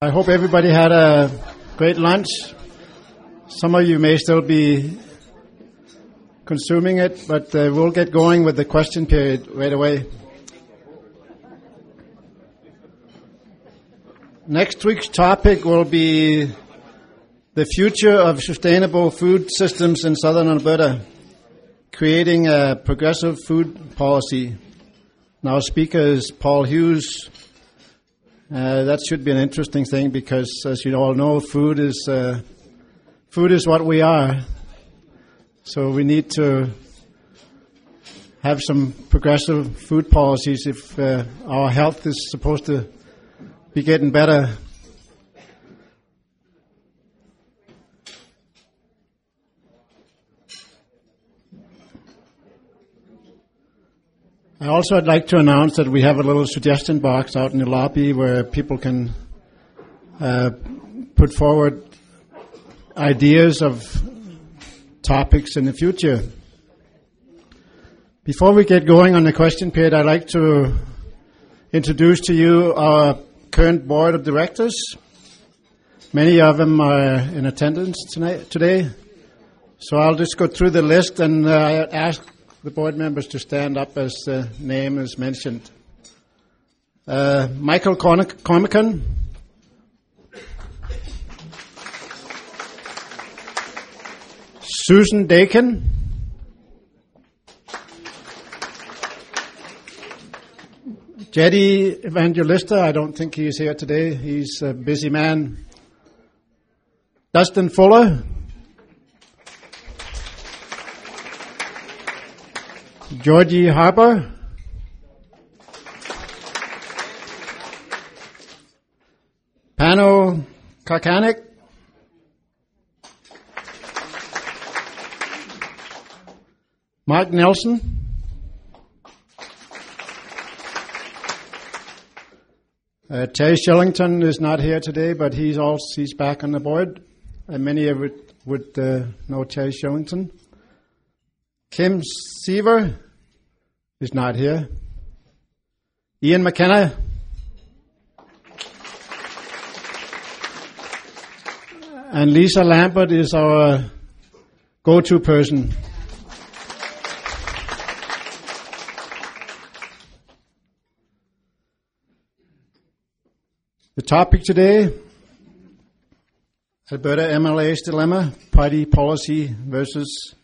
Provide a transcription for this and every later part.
I hope everybody had a great lunch. Some of you may still be consuming it, but uh, we'll get going with the question period right away. Next week's topic will be the future of sustainable food systems in southern Alberta, creating a progressive food policy. Now, speaker is Paul Hughes. Uh, that should be an interesting thing because, as you all know, food is uh, food is what we are. So we need to have some progressive food policies if uh, our health is supposed to be getting better. I also would like to announce that we have a little suggestion box out in the lobby where people can uh, put forward ideas of topics in the future. Before we get going on the question period, I'd like to introduce to you our current board of directors. Many of them are in attendance tonight, today. So I'll just go through the list and uh, ask the board members to stand up as the name is mentioned. Uh, Michael Cormican. Susan Dakin. Jetty Evangelista, I don't think he's here today. He's a busy man. Dustin Fuller. Georgie Harper. Pano Karkanik. Mark Nelson. Uh, Terry Shillington is not here today, but he's also he's back on the board. And many of you would uh, know Terry Shillington. Kim Seaver is not here. Ian McKenna. And Lisa Lambert is our go-to person. The topic today Alberta MLA's dilemma, party policy versus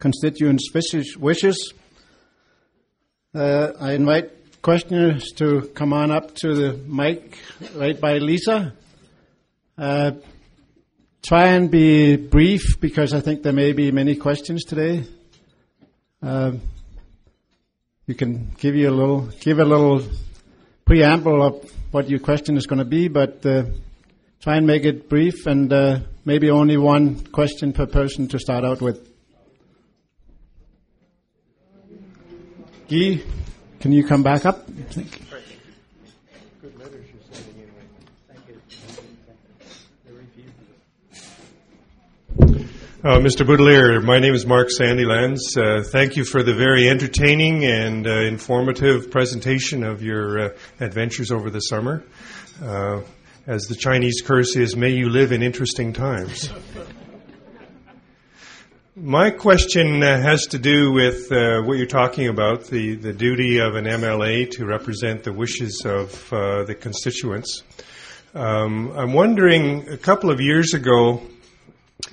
constituents' wishes. Uh, I invite questioners to come on up to the mic right by Lisa. Uh, try and be brief because I think there may be many questions today. Uh, you can give you a little give a little preamble of what your question is going to be, but uh, try and make it brief and uh, maybe only one question per person to start out with. Guy, can you come back up? Thank you. Uh, Mr. Boutilier, my name is Mark Sandilands. Uh, thank you for the very entertaining and uh, informative presentation of your uh, adventures over the summer. Uh, as the Chinese curse is, may you live in interesting times. My question uh, has to do with uh, what you're talking about the, the duty of an MLA to represent the wishes of uh, the constituents. Um, I'm wondering, a couple of years ago,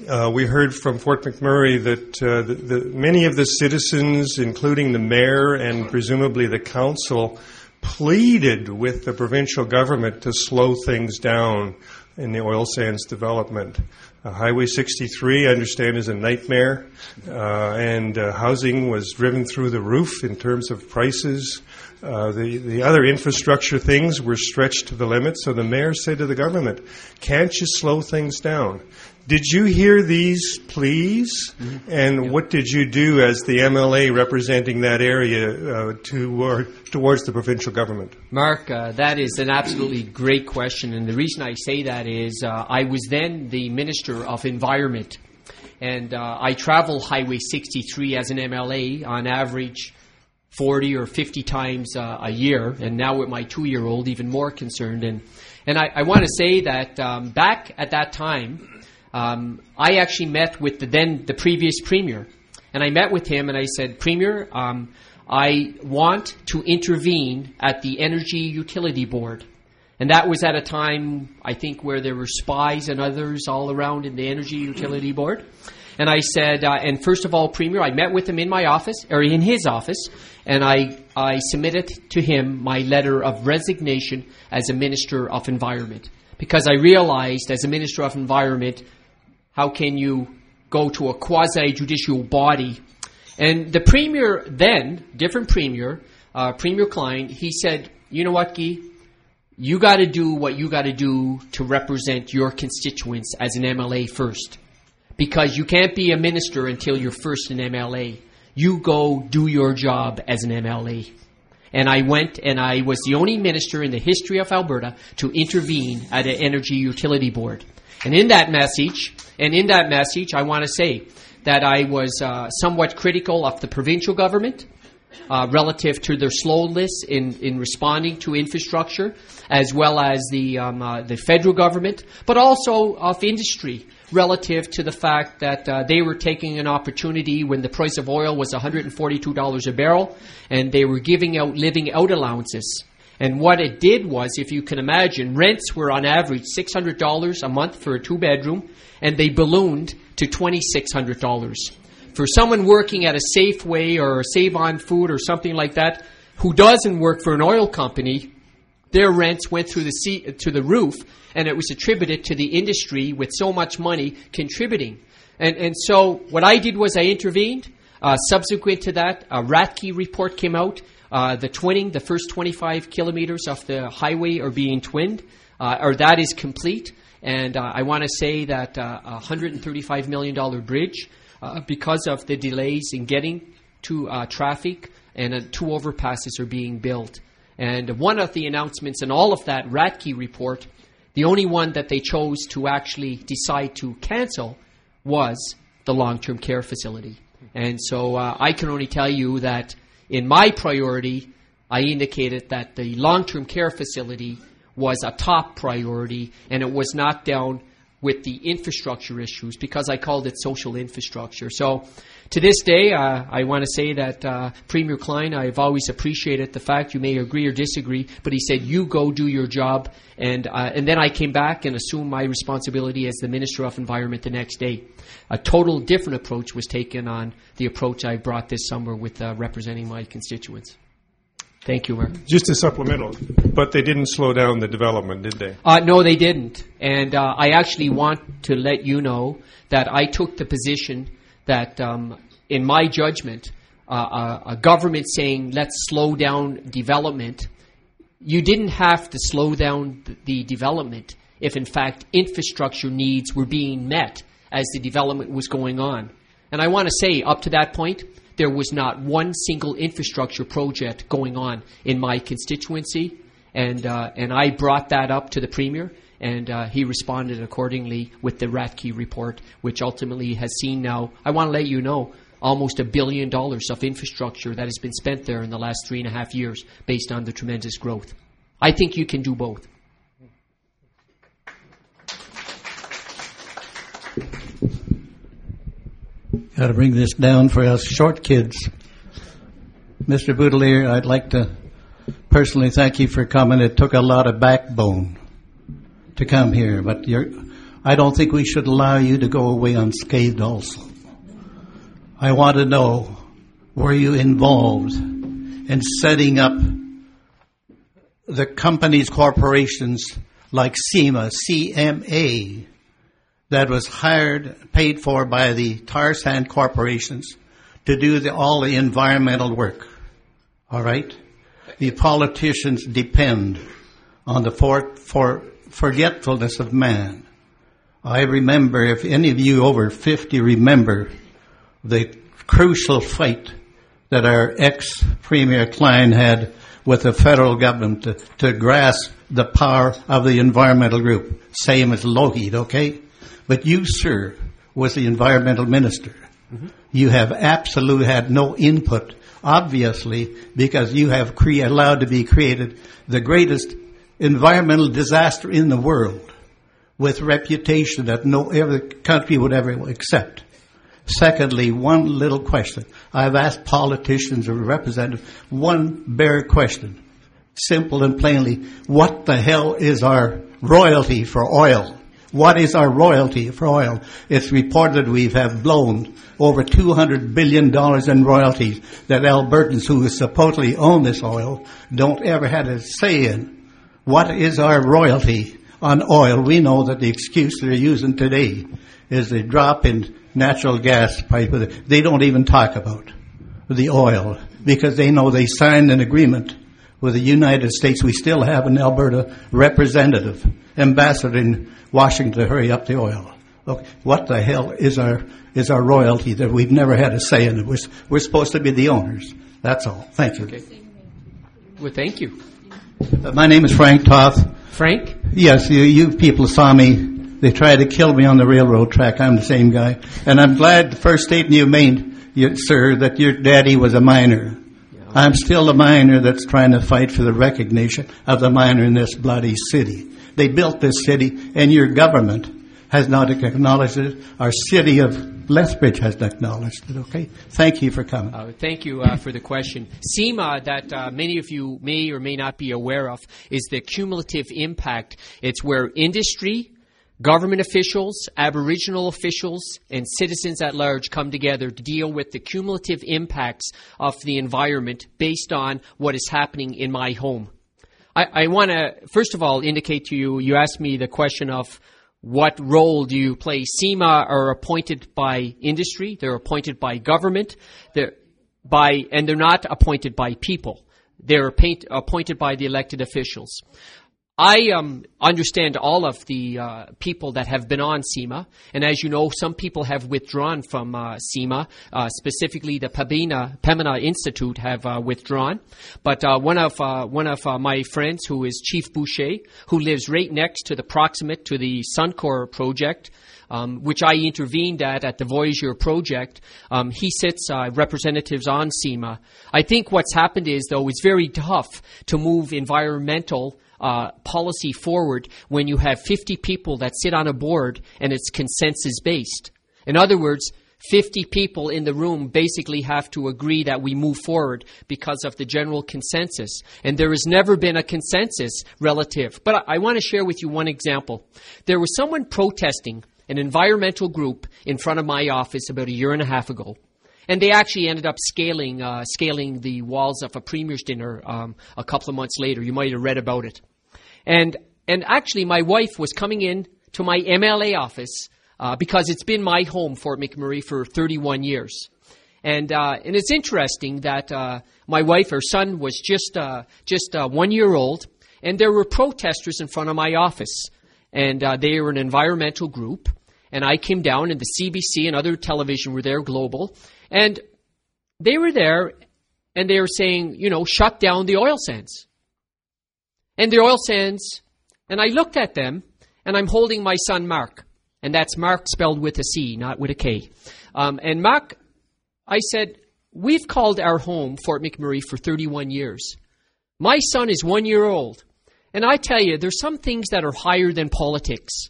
uh, we heard from Fort McMurray that uh, the, the, many of the citizens, including the mayor and presumably the council, pleaded with the provincial government to slow things down in the oil sands development. Uh, Highway 63, I understand, is a nightmare, uh, and uh, housing was driven through the roof in terms of prices. Uh, the, the other infrastructure things were stretched to the limit, so the mayor said to the government, Can't you slow things down? Did you hear these pleas? Mm-hmm. And yeah. what did you do as the MLA representing that area uh, to, towards the provincial government? Mark, uh, that is an absolutely great question. And the reason I say that is uh, I was then the Minister of Environment. And uh, I travel Highway 63 as an MLA on average 40 or 50 times uh, a year, and now with my two year old, even more concerned. And, and I, I want to say that um, back at that time, um, I actually met with the then the previous premier, and I met with him and I said, Premier, um, I want to intervene at the Energy Utility Board. And that was at a time, I think, where there were spies and others all around in the Energy Utility Board. And I said, uh, and first of all, Premier, I met with him in my office, or in his office, and I, I submitted to him my letter of resignation as a Minister of Environment. Because I realized, as a Minister of Environment, how can you go to a quasi judicial body? And the Premier then, different Premier, uh, Premier Klein, he said, you know what, Guy? You got to do what you got to do to represent your constituents as an MLA first because you can't be a minister until you're first an MLA. You go do your job as an MLA. And I went and I was the only minister in the history of Alberta to intervene at an energy utility board. And in that message, and in that message, I want to say that I was uh, somewhat critical of the provincial government uh, relative to their slowness in, in responding to infrastructure, as well as the um, uh, the federal government, but also of industry relative to the fact that uh, they were taking an opportunity when the price of oil was $142 a barrel and they were giving out living out allowances. And what it did was, if you can imagine, rents were on average $600 a month for a two bedroom and they ballooned to $2,600. For someone working at a Safeway or a Save on Food or something like that who doesn't work for an oil company, their rents went through the sea, to the roof, and it was attributed to the industry with so much money contributing. And, and so what I did was I intervened. Uh, subsequent to that, a Radke report came out. Uh, the twinning, the first 25 kilometers of the highway are being twinned, uh, or that is complete. And uh, I want to say that uh, a $135 million bridge, uh, because of the delays in getting to traffic, and two overpasses are being built. And one of the announcements in all of that Radke report, the only one that they chose to actually decide to cancel was the long term care facility. And so uh, I can only tell you that in my priority, I indicated that the long term care facility was a top priority and it was not down with the infrastructure issues because I called it social infrastructure. So to this day, uh, I want to say that uh, Premier Klein, I've always appreciated the fact you may agree or disagree, but he said, you go do your job. And, uh, and then I came back and assumed my responsibility as the Minister of Environment the next day. A total different approach was taken on the approach I brought this summer with uh, representing my constituents. Thank you, Mark. Just a supplemental, but they didn't slow down the development, did they? Uh, no, they didn't. And uh, I actually want to let you know that I took the position that, um, in my judgment, uh, a, a government saying, let's slow down development, you didn't have to slow down the development if, in fact, infrastructure needs were being met as the development was going on. And I want to say, up to that point, there was not one single infrastructure project going on in my constituency. And, uh, and I brought that up to the Premier, and uh, he responded accordingly with the Radke report, which ultimately has seen now, I want to let you know, almost a billion dollars of infrastructure that has been spent there in the last three and a half years based on the tremendous growth. I think you can do both. Got to bring this down for us short kids. Mr. Boutilier, I'd like to personally thank you for coming. It took a lot of backbone to come here, but I don't think we should allow you to go away unscathed also. I want to know, were you involved in setting up the companies, corporations like CEMA, CMA, that was hired, paid for by the tar sand corporations to do the, all the environmental work. All right? The politicians depend on the for, for forgetfulness of man. I remember, if any of you over 50 remember the crucial fight that our ex-Premier Klein had with the federal government to, to grasp the power of the environmental group, same as Lougheed, okay? But you, sir, was the environmental minister. Mm-hmm. You have absolutely had no input Obviously, because you have cre- allowed to be created the greatest environmental disaster in the world with reputation that no other country would ever accept. Secondly, one little question. I've asked politicians or representatives one bare question. Simple and plainly, what the hell is our royalty for oil? What is our royalty for oil? It's reported we have blown over $200 billion in royalties that Albertans who supposedly own this oil don't ever have a say in. What is our royalty on oil? We know that the excuse they're using today is the drop in natural gas. They don't even talk about the oil because they know they signed an agreement with the United States. We still have an Alberta representative, ambassador in Washington to hurry up the oil. Okay, what the hell is our is our royalty that we've never had a say in it? We're, we're supposed to be the owners. That's all. Thank you. Okay. Well, thank you. Uh, my name is Frank Toth. Frank? Yes, you, you people saw me. They tried to kill me on the railroad track. I'm the same guy. And I'm glad the first statement you made, you, sir, that your daddy was a miner. I'm still a miner that's trying to fight for the recognition of the miner in this bloody city. They built this city, and your government has not acknowledged it. Our city of Lethbridge has acknowledged it. Okay, thank you for coming. Uh, thank you uh, for the question. CEMA, that uh, many of you may or may not be aware of, is the cumulative impact. It's where industry, government officials, Aboriginal officials, and citizens at large come together to deal with the cumulative impacts of the environment based on what is happening in my home. I, I want to, first of all, indicate to you, you asked me the question of what role do you play? CEMA are appointed by industry, they're appointed by government, they're by, and they're not appointed by people. They're appointed by the elected officials. I um, understand all of the uh, people that have been on CEMA, and as you know, some people have withdrawn from uh, CEMA. Uh, specifically, the Pembina, Pembina Institute have uh, withdrawn. But uh, one of uh, one of my friends, who is Chief Boucher, who lives right next to the proximate to the Suncor project, um, which I intervened at at the Voyageur project. Um, he sits uh, representatives on CEMA. I think what's happened is, though, it's very tough to move environmental uh, policy forward when you have 50 people that sit on a board and it's consensus based. In other words, 50 people in the room basically have to agree that we move forward because of the general consensus. And there has never been a consensus relative. But I, I want to share with you one example. There was someone protesting, an environmental group, in front of my office about a year and a half ago. And they actually ended up scaling, uh, scaling the walls of a premier's dinner um, a couple of months later. You might have read about it. And, and actually, my wife was coming in to my MLA office uh, because it's been my home, Fort McMurray, for 31 years. And, uh, and it's interesting that uh, my wife, her son, was just, uh, just uh, one year old, and there were protesters in front of my office. And uh, they were an environmental group. And I came down, and the CBC and other television were there, global. And they were there, and they were saying, you know, shut down the oil sands and the oil sands. And I looked at them, and I'm holding my son Mark. And that's Mark spelled with a C, not with a K. Um, and Mark, I said, We've called our home Fort McMurray for 31 years. My son is one year old. And I tell you, there's some things that are higher than politics.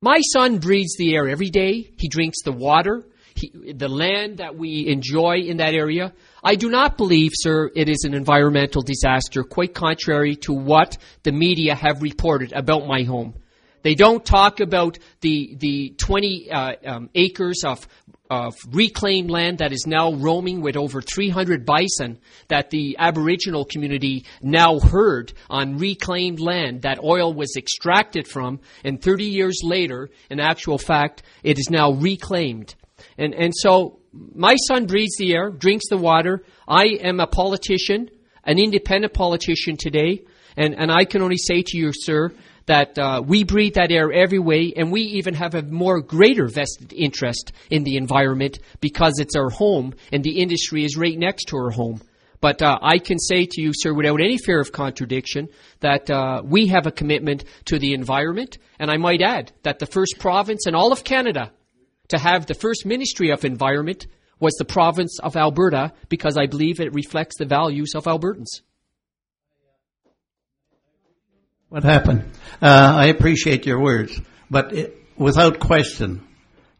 My son breathes the air every day. He drinks the water, he, the land that we enjoy in that area. I do not believe, sir, it is an environmental disaster, quite contrary to what the media have reported about my home. They don't talk about the, the 20 uh, um, acres of, of reclaimed land that is now roaming with over 300 bison that the Aboriginal community now heard on reclaimed land that oil was extracted from, and 30 years later, in actual fact, it is now reclaimed. And, and so my son breathes the air, drinks the water. I am a politician, an independent politician today, and, and I can only say to you, sir, that uh, we breathe that air every way, and we even have a more greater vested interest in the environment because it's our home, and the industry is right next to our home. But uh, I can say to you, sir, without any fear of contradiction, that uh, we have a commitment to the environment, and I might add that the first province in all of Canada to have the first Ministry of Environment was the province of Alberta because I believe it reflects the values of Albertans. What happened? Uh, I appreciate your words, but it, without question,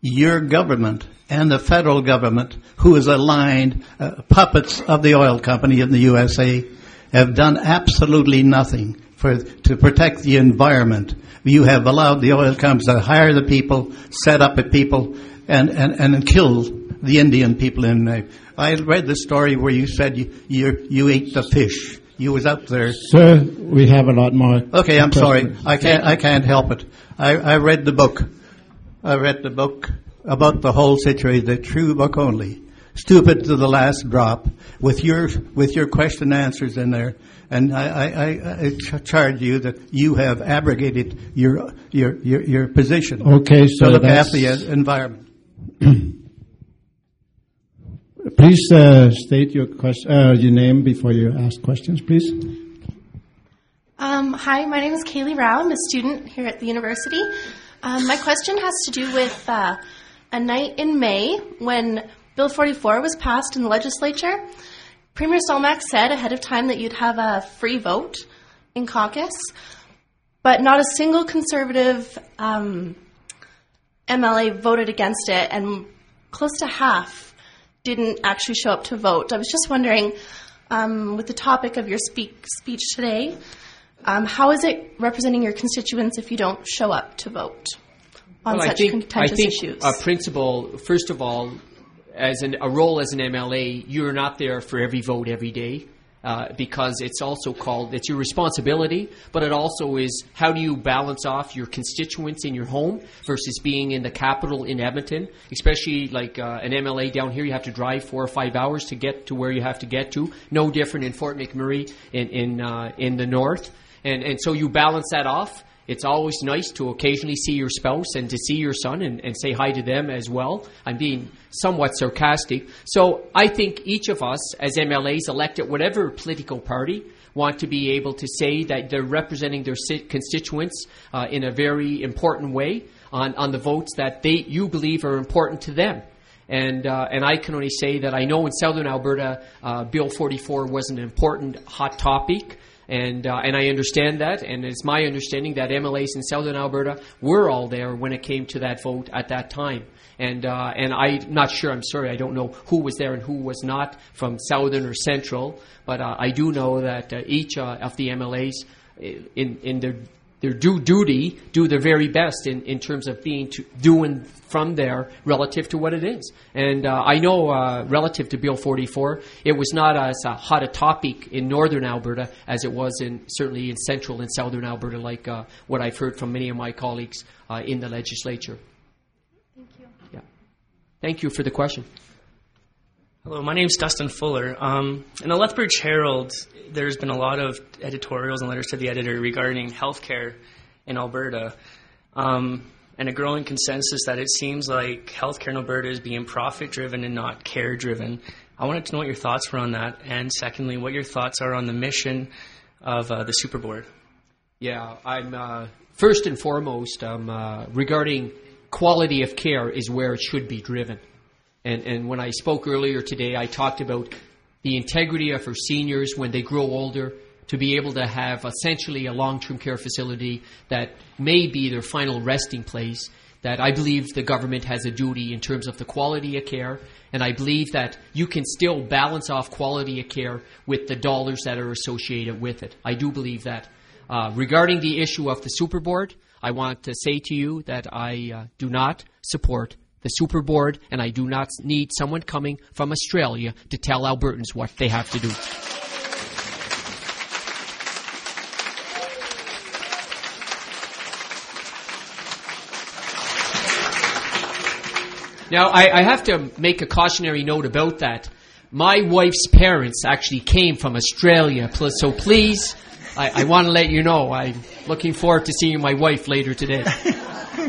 your government and the federal government, who is aligned, uh, puppets of the oil company in the USA, have done absolutely nothing for to protect the environment. You have allowed the oil companies to hire the people, set up the people, and, and, and kill the Indian people. In uh, I read the story where you said you you, you ate the fish. You was up there. Sir, we have a lot more. Okay, I'm sorry. I can't. I can't help it. I, I read the book. I read the book about the whole situation, the true book only. Stupid to the last drop, with your with your question answers in there, and I, I, I, I charge you that you have abrogated your your your, your position Okay, to so look that's- after the environment. Please uh, state your question, uh, your name before you ask questions, please. Um, hi, my name is Kaylee Rao. I'm a student here at the university. Um, my question has to do with uh, a night in May when Bill 44 was passed in the legislature. Premier Stelmach said ahead of time that you'd have a free vote in caucus, but not a single conservative um, MLA voted against it, and close to half didn't actually show up to vote. I was just wondering, um, with the topic of your speak, speech today, um, how is it representing your constituents if you don't show up to vote on Well, such I think, contentious I think issues? a principle, first of all, as an, a role as an MLA, you're not there for every vote every day. Uh, because it's also called it's your responsibility, but it also is how do you balance off your constituents in your home versus being in the capital in Edmonton, especially like uh, an MLA down here, you have to drive four or five hours to get to where you have to get to. No different in Fort McMurray in in uh, in the north, and and so you balance that off. It's always nice to occasionally see your spouse and to see your son and, and say hi to them as well. I'm being somewhat sarcastic. So I think each of us as MLAs elected whatever political party want to be able to say that they're representing their constituents uh, in a very important way on, on the votes that they you believe are important to them. And uh, and I can only say that I know in Southern Alberta, uh, Bill 44 was an important hot topic and uh, and I understand that, and it's my understanding that MLAs in Southern Alberta were all there when it came to that vote at that time. And uh, and I'm not sure. I'm sorry, I don't know who was there and who was not from Southern or Central, but uh, I do know that uh, each uh, of the MLAs in in their their due duty do their very best in, in terms of being to, doing from there relative to what it is. And uh, I know uh, relative to Bill 44, it was not as uh, hot a topic in northern Alberta as it was in certainly in central and southern Alberta, like uh, what I've heard from many of my colleagues uh, in the legislature. Thank you. Yeah. Thank you for the question. Hello, my name is Dustin Fuller. Um, in the Lethbridge Herald, there's been a lot of editorials and letters to the editor regarding healthcare in Alberta, um, and a growing consensus that it seems like healthcare in Alberta is being profit driven and not care driven. I wanted to know what your thoughts were on that, and secondly, what your thoughts are on the mission of uh, the Super Board. Yeah, I'm uh, first and foremost um, uh, regarding quality of care is where it should be driven. And, and when I spoke earlier today, I talked about the integrity of our seniors when they grow older to be able to have essentially a long term care facility that may be their final resting place. That I believe the government has a duty in terms of the quality of care, and I believe that you can still balance off quality of care with the dollars that are associated with it. I do believe that. Uh, regarding the issue of the Super Board, I want to say to you that I uh, do not support the Super Board, and I do not need someone coming from Australia to tell Albertans what they have to do. Now, I, I have to make a cautionary note about that. My wife's parents actually came from Australia, so please, I, I want to let you know I'm looking forward to seeing my wife later today.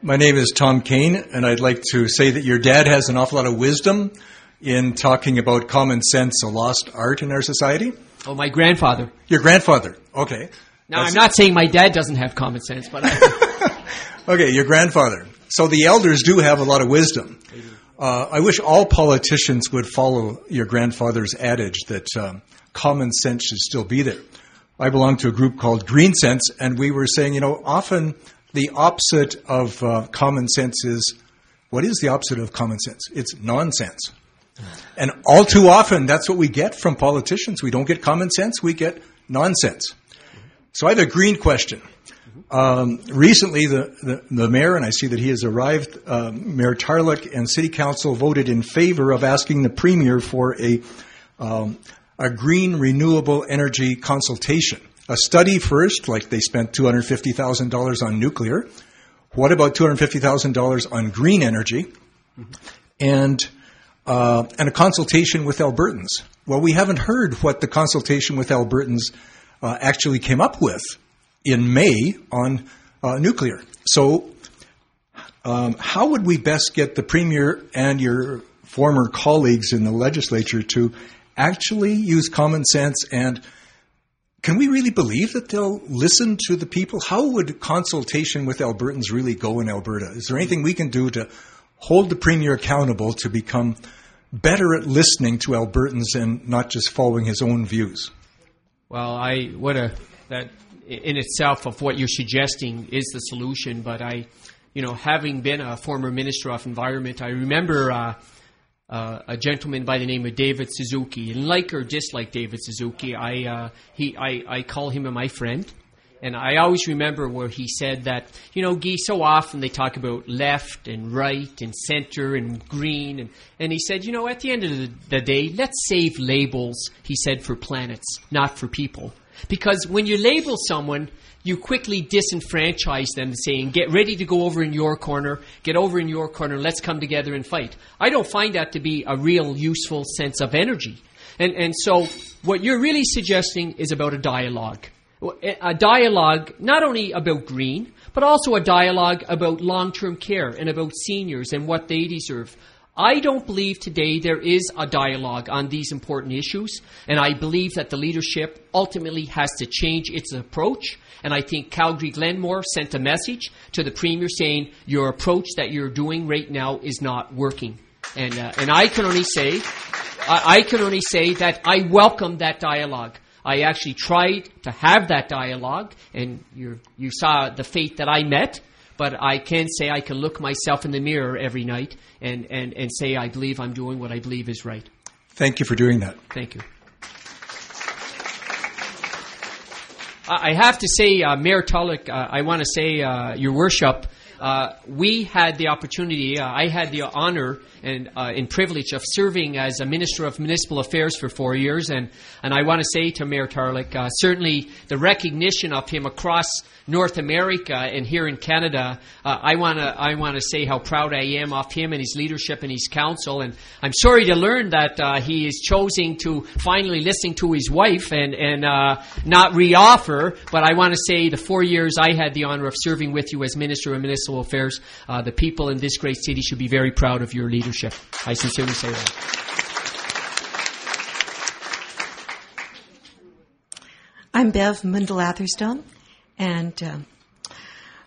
My name is Tom Kane, and I'd like to say that your dad has an awful lot of wisdom in talking about common sense, a lost art in our society. Oh, my grandfather. Your grandfather, okay. Now, That's- I'm not saying my dad doesn't have common sense, but I, Okay, your grandfather. So the elders do have a lot of wisdom. Uh, I wish all politicians would follow your grandfather's adage that um, common sense should still be there. I belong to a group called Green Sense, and we were saying, you know, often the opposite of uh, common sense is what is the opposite of common sense? It's nonsense. And all too often, that's what we get from politicians. We don't get common sense, we get nonsense. So I have a green question. Um, recently, the, the, the, mayor, and I see that he has arrived, uh, Mayor Tarleck and City Council voted in favor of asking the Premier for a, um, a green renewable energy consultation. A study first, like they spent $250,000 on nuclear. What about $250,000 on green energy? Mm-hmm. And, uh, and a consultation with Albertans. Well, we haven't heard what the consultation with Albertans uh, actually came up with in May on uh, nuclear. So, um, how would we best get the Premier and your former colleagues in the legislature to actually use common sense and can we really believe that they'll listen to the people? How would consultation with Albertans really go in Alberta? Is there anything we can do to hold the Premier accountable to become better at listening to Albertans and not just following his own views? Well, I what a that in itself of what you're suggesting is the solution. But I, you know, having been a former minister of environment, I remember uh, uh, a gentleman by the name of David Suzuki. And like or dislike David Suzuki, I uh, he I, I call him my friend. And I always remember where he said that, you know, Guy, so often they talk about left and right and center and green. And, and he said, you know, at the end of the, the day, let's save labels, he said, for planets, not for people. Because when you label someone, you quickly disenfranchise them, saying, Get ready to go over in your corner, get over in your corner, let's come together and fight. I don't find that to be a real useful sense of energy. And, and so, what you're really suggesting is about a dialogue. A dialogue not only about green, but also a dialogue about long term care and about seniors and what they deserve. I don't believe today there is a dialogue on these important issues, and I believe that the leadership ultimately has to change its approach. And I think Calgary Glenmore sent a message to the Premier saying, Your approach that you're doing right now is not working. And, uh, and I can only say, I, I can only say that I welcome that dialogue. I actually tried to have that dialogue, and you saw the fate that I met but I can say I can look myself in the mirror every night and, and, and say I believe I'm doing what I believe is right. Thank you for doing that. Thank you. I have to say, uh, Mayor Tarleck, uh, I want to say, uh, Your Worship, uh, we had the opportunity, uh, I had the honor and, uh, and privilege of serving as a Minister of Municipal Affairs for four years. And, and I want to say to Mayor Tarleck, certainly the recognition of him across North America and here in Canada, uh, I want to I want to say how proud I am of him and his leadership and his council. And I'm sorry to learn that uh, he is choosing to finally listen to his wife and and uh, not reoffer. But I want to say the four years I had the honor of serving with you as Minister of Municipal Affairs, uh, the people in this great city should be very proud of your leadership. I sincerely say that. I'm Bev Mundell-Atherstone and uh,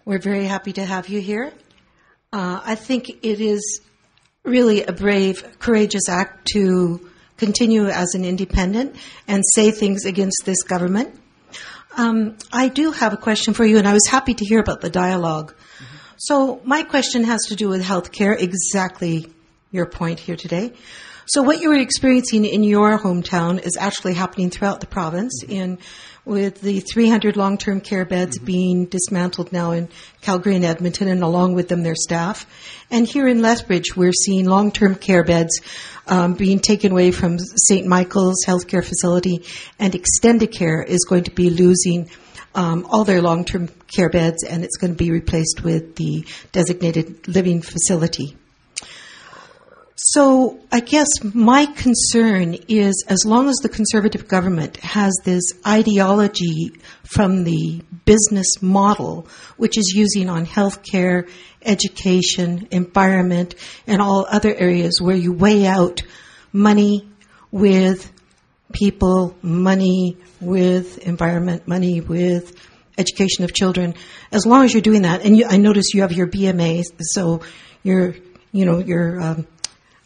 we're very happy to have you here. Uh, I think it is really a brave, courageous act to continue as an independent and say things against this government. Um, I do have a question for you, and I was happy to hear about the dialog mm-hmm. So, my question has to do with healthcare, exactly your point here today. So, what you're experiencing in your hometown is actually happening throughout the province mm-hmm. in with the 300 long-term care beds mm-hmm. being dismantled now in Calgary and Edmonton, and along with them their staff. And here in Lethbridge, we're seeing long-term care beds um, being taken away from St. Michael's Healthcare Facility, and Extendicare is going to be losing um, all their long-term care beds, and it's going to be replaced with the designated living facility. So I guess my concern is as long as the conservative government has this ideology from the business model, which is using on healthcare, education, environment, and all other areas where you weigh out money with people, money with environment, money with education of children, as long as you're doing that, and you, I notice you have your BMA, so you're, you know, your um,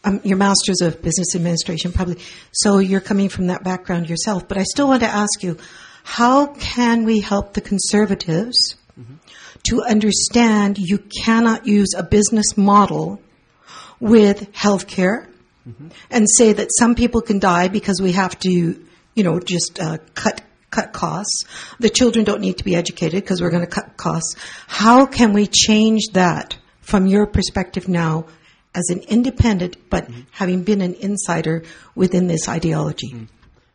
um, your master's of business administration, probably. So you're coming from that background yourself. But I still want to ask you, how can we help the conservatives to understand you cannot use a business model with healthcare and say that some people can die because we have to, you know, just uh, cut cut costs. The children don't need to be educated because we're going to cut costs. How can we change that from your perspective now as an independent, but having been an insider within this ideology?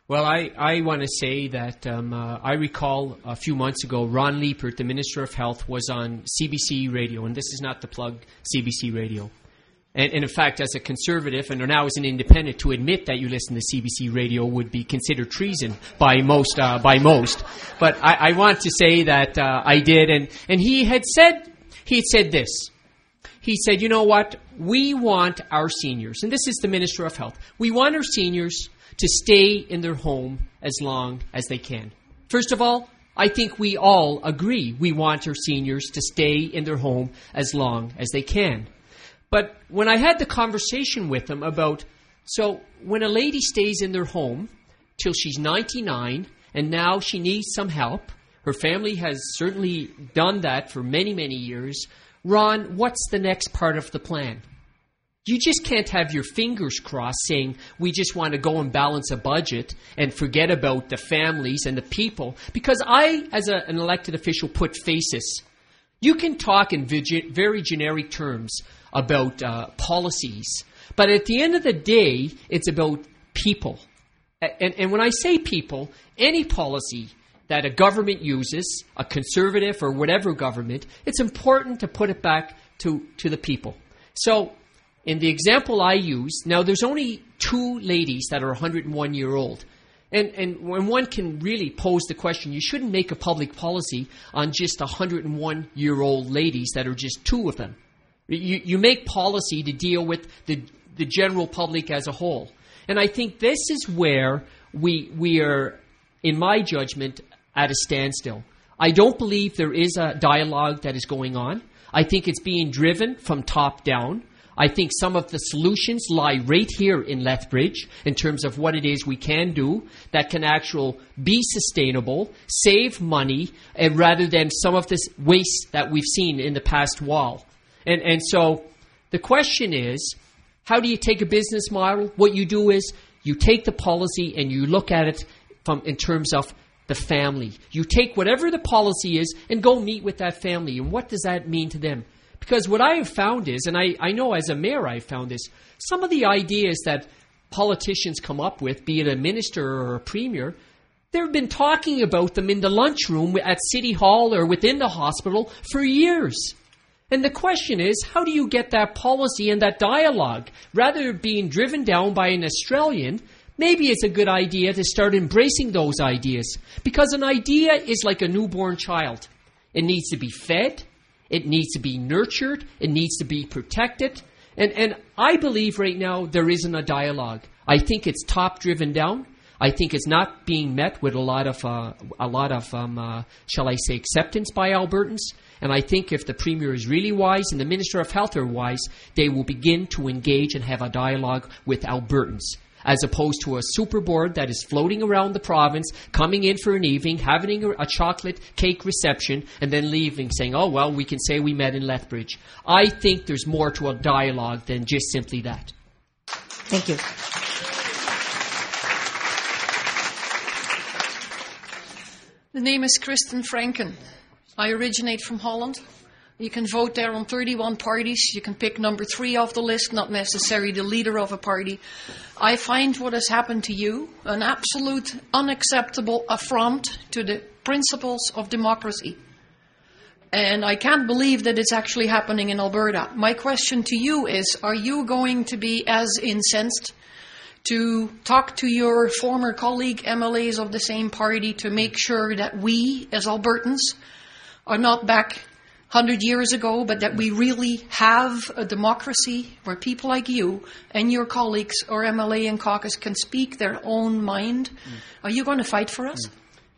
Well, I, I want to say that um, uh, I recall a few months ago, Ron Liepert, the Minister of Health, was on CBC Radio, and this is not the plug CBC Radio. And, and in fact, as a conservative and now as an independent, to admit that you listen to CBC Radio would be considered treason by most. Uh, by most, but I, I want to say that uh, I did, and and he had said he had said this. He said, "You know what? We want our seniors, and this is the Minister of Health. We want our seniors to stay in their home as long as they can. First of all." I think we all agree we want our seniors to stay in their home as long as they can. But when I had the conversation with them about, so when a lady stays in their home till she's 99 and now she needs some help, her family has certainly done that for many, many years. Ron, what's the next part of the plan? You just can't have your fingers crossed saying we just want to go and balance a budget and forget about the families and the people. Because I, as a, an elected official, put faces. You can talk in very generic terms about uh, policies. But at the end of the day, it's about people. And, and when I say people, any policy that a government uses, a conservative or whatever government, it's important to put it back to, to the people. So, in the example I use, now there's only two ladies that are 101 year old. And, and when one can really pose the question, you shouldn't make a public policy on just 101 year old ladies that are just two of them. You, you make policy to deal with the, the general public as a whole. And I think this is where we, we are, in my judgment, at a standstill. I don't believe there is a dialogue that is going on. I think it's being driven from top down. I think some of the solutions lie right here in Lethbridge in terms of what it is we can do that can actually be sustainable, save money, and rather than some of this waste that we've seen in the past while. And, and so the question is how do you take a business model? What you do is you take the policy and you look at it from in terms of the family. You take whatever the policy is and go meet with that family. And what does that mean to them? Because what I have found is, and I, I know as a mayor I've found this, some of the ideas that politicians come up with, be it a minister or a premier, they've been talking about them in the lunchroom at City Hall or within the hospital for years. And the question is, how do you get that policy and that dialogue? Rather than being driven down by an Australian, maybe it's a good idea to start embracing those ideas. Because an idea is like a newborn child. It needs to be fed, it needs to be nurtured, it needs to be protected. And, and I believe right now there isn't a dialogue. I think it's top driven down. I think it's not being met with a lot of, uh, a lot of um, uh, shall I say, acceptance by Albertans. And I think if the Premier is really wise and the Minister of Health are wise, they will begin to engage and have a dialogue with Albertans. As opposed to a super board that is floating around the province, coming in for an evening, having a, a chocolate cake reception, and then leaving saying, oh, well, we can say we met in Lethbridge. I think there's more to a dialogue than just simply that. Thank you. The name is Kristen Franken. I originate from Holland. You can vote there on 31 parties. You can pick number three off the list, not necessarily the leader of a party. I find what has happened to you an absolute unacceptable affront to the principles of democracy. And I can't believe that it's actually happening in Alberta. My question to you is Are you going to be as incensed to talk to your former colleague MLAs of the same party to make sure that we, as Albertans, are not back 100 years ago, but that we really have a democracy where people like you and your colleagues or MLA and caucus can speak their own mind. Mm. Are you going to fight for us? Mm.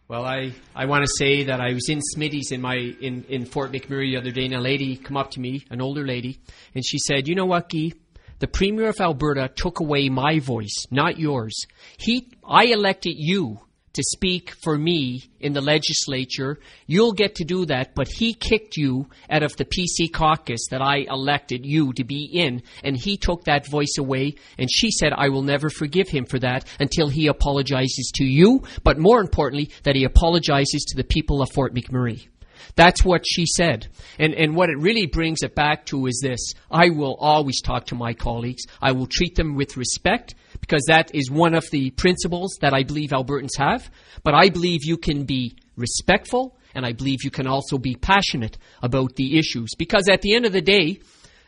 Well, I, I want to say that I was in Smitty's in my in, in Fort McMurray the other day, and a lady come up to me, an older lady, and she said, "You know what, Guy? The Premier of Alberta took away my voice, not yours. He, I elected you to speak for me in the legislature. You'll get to do that, but he kicked you out of the PC caucus that I elected you to be in, and he took that voice away. And she said, I will never forgive him for that until he apologizes to you, but more importantly, that he apologizes to the people of Fort McMurray. That's what she said. And, and what it really brings it back to is this. I will always talk to my colleagues. I will treat them with respect because that is one of the principles that I believe Albertans have. But I believe you can be respectful and I believe you can also be passionate about the issues. Because at the end of the day,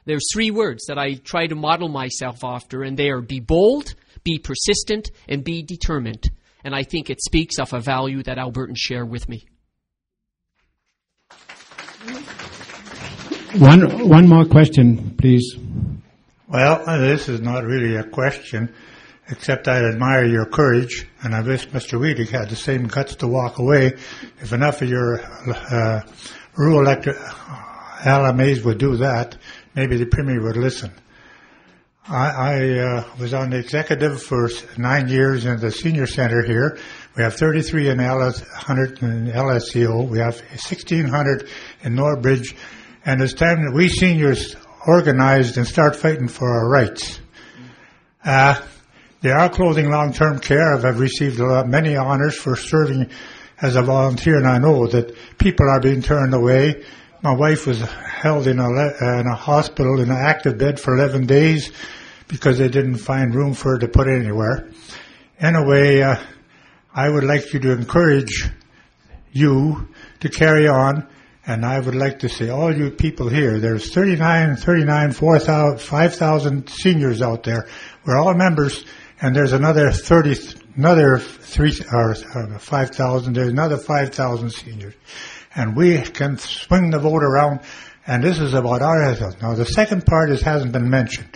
there's three words that I try to model myself after, and they are be bold, be persistent, and be determined. And I think it speaks of a value that Albertans share with me. One, one more question, please. Well, this is not really a question, except I admire your courage, and I wish Mr. Weadick had the same guts to walk away. If enough of your uh, rural electorate LMAs would do that, maybe the Premier would listen. I, I uh, was on the executive for nine years in the senior center here. We have 33 in LS, 100 in LSCO. We have 1,600 in Norbridge. And it's time that we seniors organized and start fighting for our rights. Uh, they are closing long-term care. I've received many honors for serving as a volunteer, and I know that people are being turned away. My wife was held in a, in a hospital in an active bed for 11 days because they didn't find room for her to put anywhere. Anyway, uh, I would like you to encourage you to carry on and I would like to say, all you people here, there's 39, 39, 4,000, 5,000 seniors out there. We're all members, and there's another 30, another three, or uh, 5,000, there's another 5,000 seniors. And we can swing the vote around, and this is about our health. Now, the second part is, hasn't been mentioned,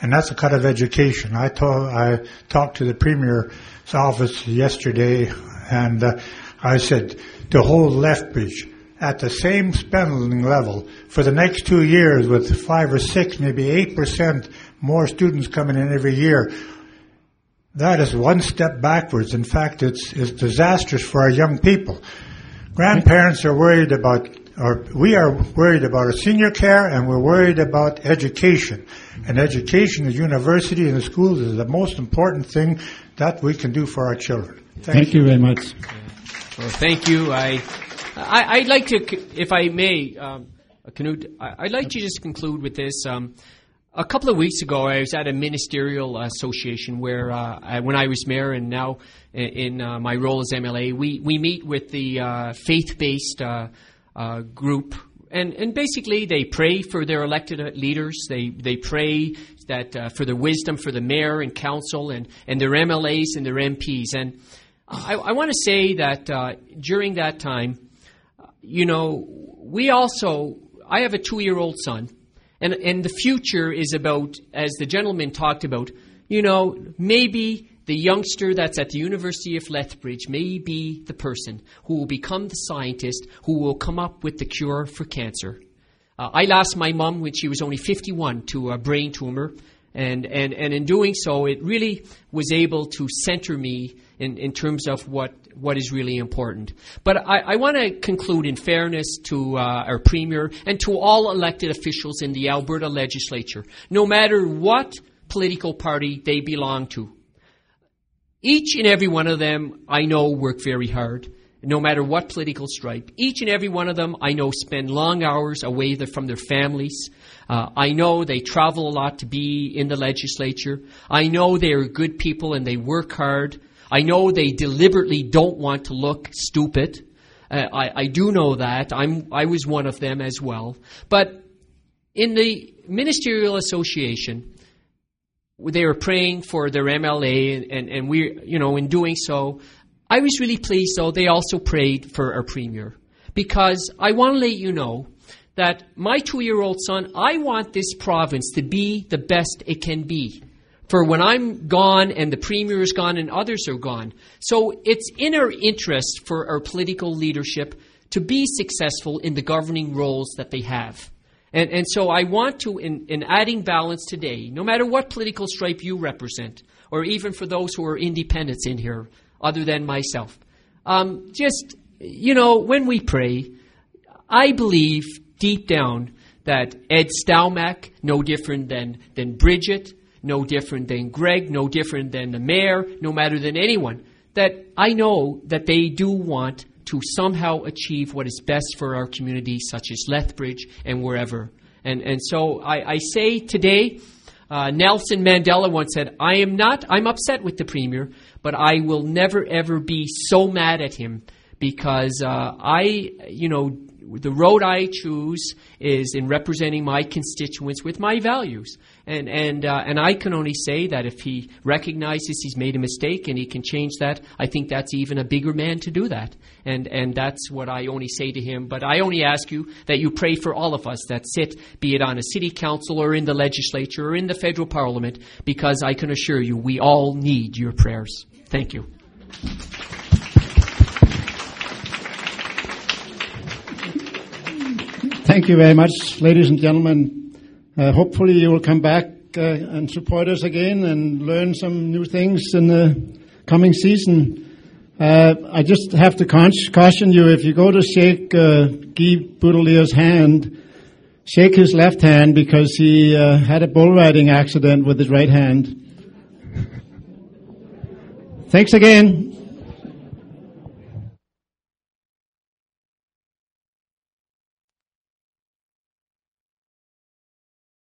and that's a cut of education. I, told, I talked to the Premier's office yesterday, and uh, I said, to hold Lethbridge, at the same spending level for the next two years with five or six, maybe eight percent more students coming in every year. That is one step backwards. In fact, it's, it's disastrous for our young people. Grandparents are worried about, or we are worried about our senior care and we're worried about education. And education, the university and the schools is the most important thing that we can do for our children. Thank, thank you. you very much. Well, thank you. I I, would like to, if I may, um, Knut, I'd like to just conclude with this. Um, a couple of weeks ago, I was at a ministerial association where, uh, I, when I was mayor and now in, in uh, my role as MLA, we, we meet with the uh, faith based uh, uh, group. And, and basically, they pray for their elected leaders. They, they pray that uh, for their wisdom for the mayor and council and, and their MLAs and their MPs. And I, I want to say that during that time, you know, we also, I have a two year old son, and, and the future is about, as the gentleman talked about, you know, maybe the youngster that's at the University of Lethbridge may be the person who will become the scientist who will come up with the cure for cancer. Uh, I lost my mom when she was only 51 to a brain tumor, and, and, and in doing so, it really was able to center me in, in terms of what, what is really important. But I, I want to conclude in fairness to uh, our Premier and to all elected officials in the Alberta legislature, no matter what political party they belong to. Each and every one of them I know work very hard no matter what political stripe. Each and every one of them, I know, spend long hours away from their families. Uh, I know they travel a lot to be in the legislature. I know they are good people and they work hard. I know they deliberately don't want to look stupid. Uh, I, I do know that. I'm, I was one of them as well. But in the ministerial association, they were praying for their MLA, and, and, and we, you know, in doing so, I was really pleased, though, they also prayed for our Premier. Because I want to let you know that my two year old son, I want this province to be the best it can be for when I'm gone and the premier is gone and others are gone. So it's in our interest for our political leadership to be successful in the governing roles that they have. And, and so I want to, in, in adding balance today, no matter what political stripe you represent, or even for those who are independents in here, other than myself, um, just, you know, when we pray, I believe deep down that Ed Stelmach, no different than, than Bridget, no different than Greg, no different than the mayor, no matter than anyone, that I know that they do want to somehow achieve what is best for our community, such as Lethbridge and wherever. And, and so I, I say today, uh, Nelson Mandela once said, I am not, I'm upset with the Premier, but I will never ever be so mad at him because uh, I, you know, the road I choose is in representing my constituents with my values. And, and, uh, and I can only say that if he recognizes he's made a mistake and he can change that, I think that's even a bigger man to do that. And, and that's what I only say to him. But I only ask you that you pray for all of us that sit, be it on a city council or in the legislature or in the federal parliament, because I can assure you we all need your prayers. Thank you. Thank you very much, ladies and gentlemen. Uh, hopefully, you will come back uh, and support us again and learn some new things in the coming season. Uh, I just have to caution you if you go to shake uh, Guy Boutilier's hand, shake his left hand because he uh, had a bull riding accident with his right hand. Thanks again.